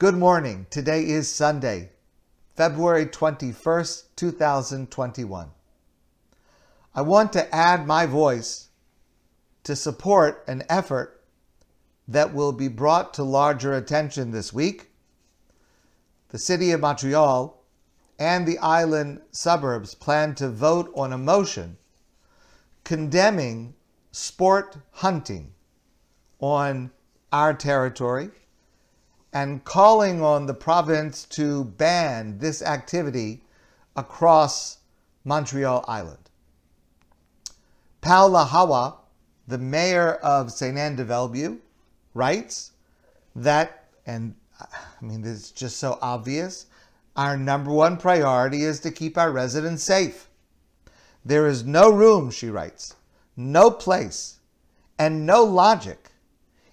Good morning. Today is Sunday, February 21st, 2021. I want to add my voice to support an effort that will be brought to larger attention this week. The city of Montreal and the island suburbs plan to vote on a motion condemning sport hunting on our territory and calling on the province to ban this activity across Montreal Island. Paola Hawa, the mayor of St. Anne de Bellevue, writes that, and I mean, this is just so obvious, our number one priority is to keep our residents safe. There is no room, she writes, no place, and no logic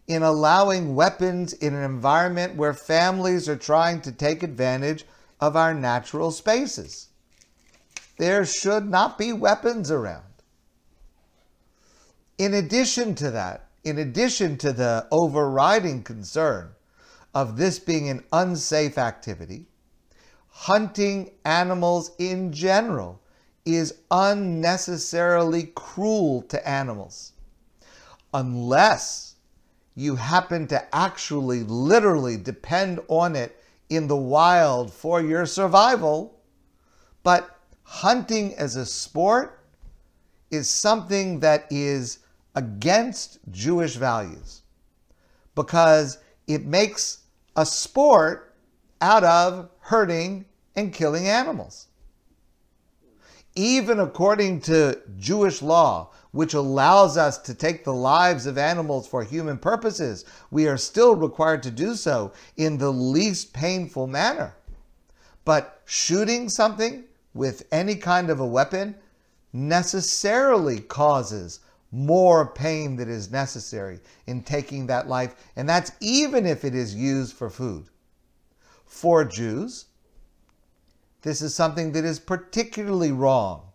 in allowing weapons in an environment where families are trying to take advantage of our natural spaces. There should not be weapons around. In addition to that, in addition to the overriding concern of this being an unsafe activity, hunting animals in general is unnecessarily cruel to animals. Unless you happen to actually literally depend on it in the wild for your survival. But hunting as a sport is something that is against Jewish values because it makes a sport out of hurting and killing animals. Even according to Jewish law, which allows us to take the lives of animals for human purposes, we are still required to do so in the least painful manner. But shooting something with any kind of a weapon necessarily causes more pain that is necessary in taking that life, and that's even if it is used for food. For Jews, this is something that is particularly wrong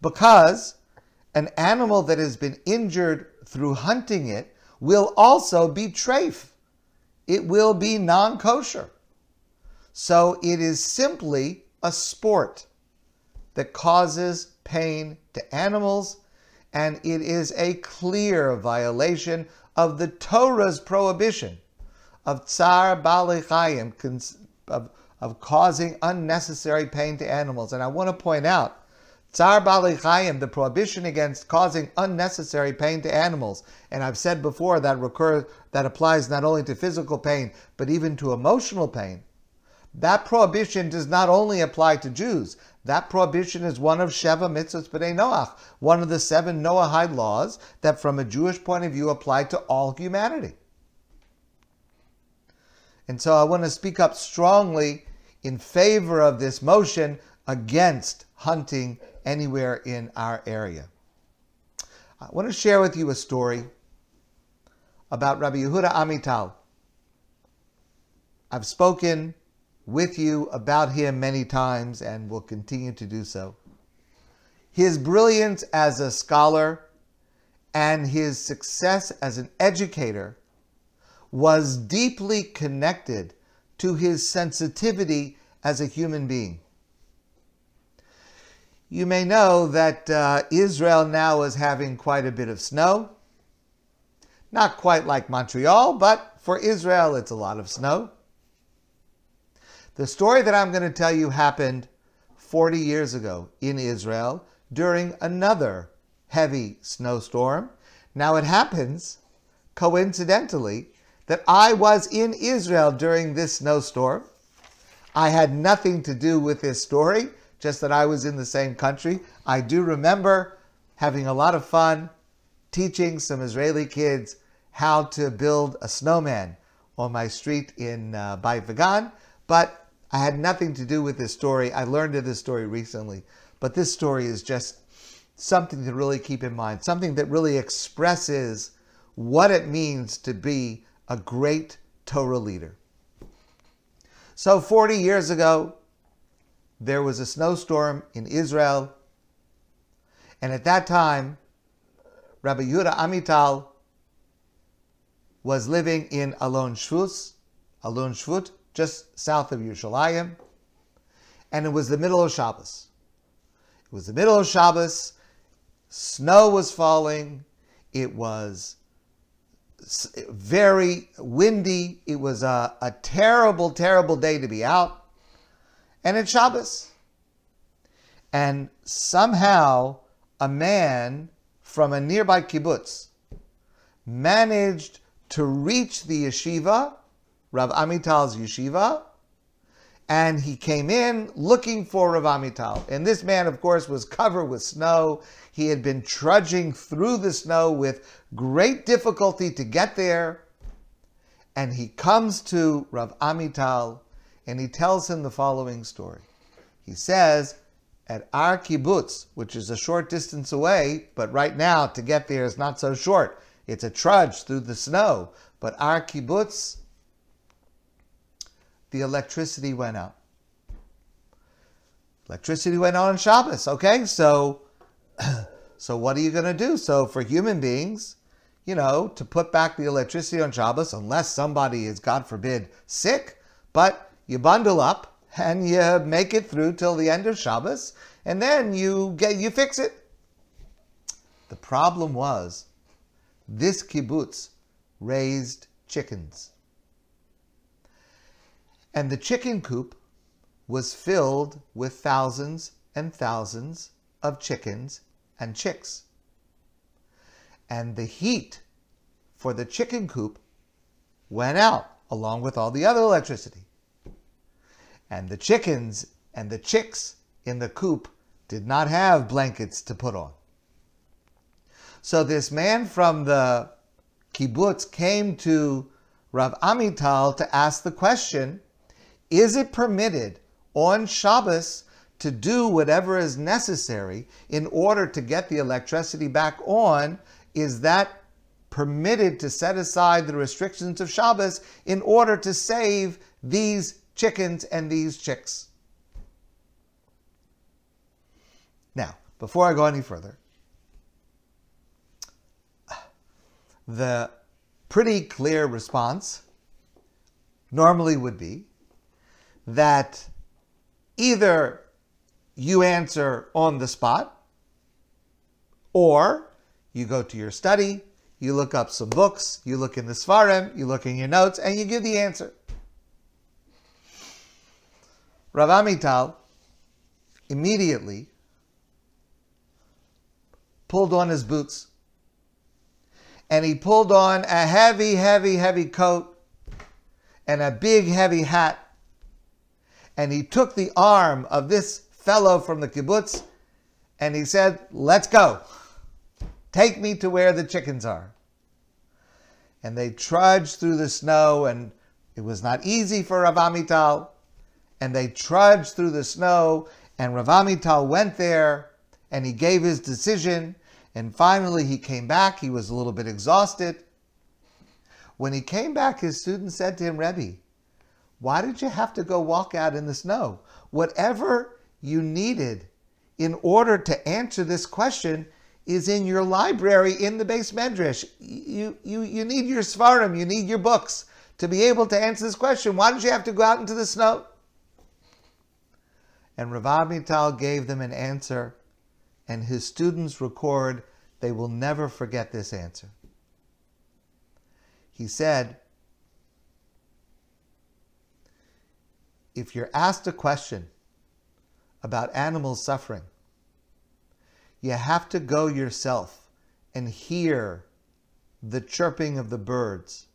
because an animal that has been injured through hunting it will also be treif. It will be non kosher. So it is simply a sport that causes pain to animals, and it is a clear violation of the Torah's prohibition of tza'ar ba'alei chayim, of, of causing unnecessary pain to animals. And I want to point out Tza'ar Ba'alei Chayim, the prohibition against causing unnecessary pain to animals, and I've said before that recur, that applies not only to physical pain but even to emotional pain. That prohibition does not only apply to Jews. That prohibition is one of Sheva Mitzvot B'nai Noach, one of the seven Noahide laws that, from a Jewish point of view, apply to all humanity. And so I want to speak up strongly in favor of this motion against hunting anywhere in our area. I want to share with you a story about Rabbi Yehuda Amital. I've spoken with you about him many times and will continue to do so. His brilliance as a scholar and his success as an educator was deeply connected to his sensitivity as a human being. You may know that uh, Israel now is having quite a bit of snow. Not quite like Montreal, but for Israel, it's a lot of snow. The story that I'm going to tell you happened 40 years ago in Israel during another heavy snowstorm. Now, it happens, coincidentally, that I was in Israel during this snowstorm. I had nothing to do with this story just that I was in the same country. I do remember having a lot of fun teaching some Israeli kids how to build a snowman on my street in uh, Vegan, but I had nothing to do with this story. I learned of this story recently, but this story is just something to really keep in mind, something that really expresses what it means to be a great Torah leader. So 40 years ago, there was a snowstorm in Israel. And at that time, Rabbi Yehuda Amital was living in Alon Shvus. Alon Shvut, just south of Yerushalayim, and it was the middle of Shabbos. It was the middle of Shabbos. Snow was falling. It was very windy. It was a, a terrible, terrible day to be out. And it's Shabbos. And somehow a man from a nearby kibbutz managed to reach the yeshiva, Rav Amital's yeshiva, and he came in looking for Rav Amital. And this man, of course, was covered with snow. He had been trudging through the snow with great difficulty to get there. And he comes to Rav Amital and he tells him the following story. He says, at our kibbutz, which is a short distance away, but right now to get there is not so short. It's a trudge through the snow. But our kibbutz, the electricity went out. Electricity went out on Shabbos. Okay, so so what are you going to do? So for human beings, you know, to put back the electricity on Shabbos, unless somebody is, God forbid, sick, but you bundle up and you make it through till the end of Shabbos, and then you get you fix it. The problem was this kibbutz raised chickens. And the chicken coop was filled with thousands and thousands of chickens and chicks. And the heat for the chicken coop went out along with all the other electricity and the chickens and the chicks in the coop did not have blankets to put on. So this man from the kibbutz came to Rav Amital to ask the question Is it permitted on Shabbos to do whatever is necessary in order to get the electricity back on? Is that permitted to set aside the restrictions of Shabbos in order to save these chickens and these chicks. Now, before I go any further, the pretty clear response normally would be that either you answer on the spot or you go to your study, you look up some books, you look in the Seforim, you look in your notes, and you give the answer. Rav Amital immediately pulled on his boots and he pulled on a heavy, heavy, heavy coat and a big, heavy hat. And he took the arm of this fellow from the kibbutz and he said, Let's go. Take me to where the chickens are. And they trudged through the snow, and it was not easy for Rav Amital and they trudged through the snow, and Rav Amital went there, and he gave his decision, and finally he came back. He was a little bit exhausted. When he came back, his student said to him, Rebbe, why did you have to go walk out in the snow? Whatever you needed in order to answer this question is in your library in the beis medrash. You, you, you need your seforim, you need your books to be able to answer this question. Why did you have to go out into the snow? And Rav Amital gave them an answer, and his students record they will never forget this answer. He said, if you're asked a question about animals suffering, you have to go yourself and hear the chirping of the birds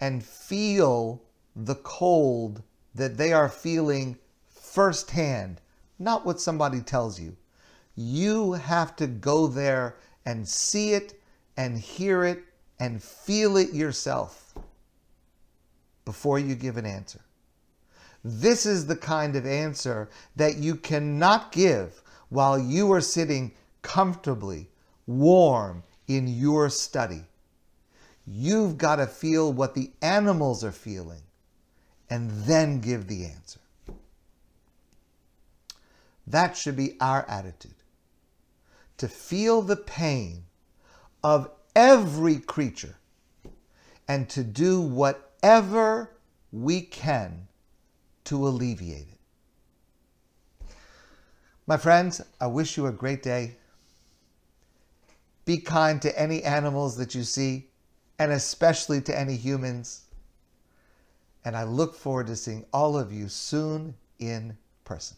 and feel the cold that they are feeling firsthand, not what somebody tells you. You have to go there and see it and hear it and feel it yourself before you give an answer. This is the kind of answer that you cannot give while you are sitting comfortably, warm in your study. You've got to feel what the animals are feeling and then give the answer. That should be our attitude. To feel the pain of every creature and to do whatever we can to alleviate it. My friends, I wish you a great day. Be kind to any animals that you see, and especially to any humans. And I look forward to seeing all of you soon in person.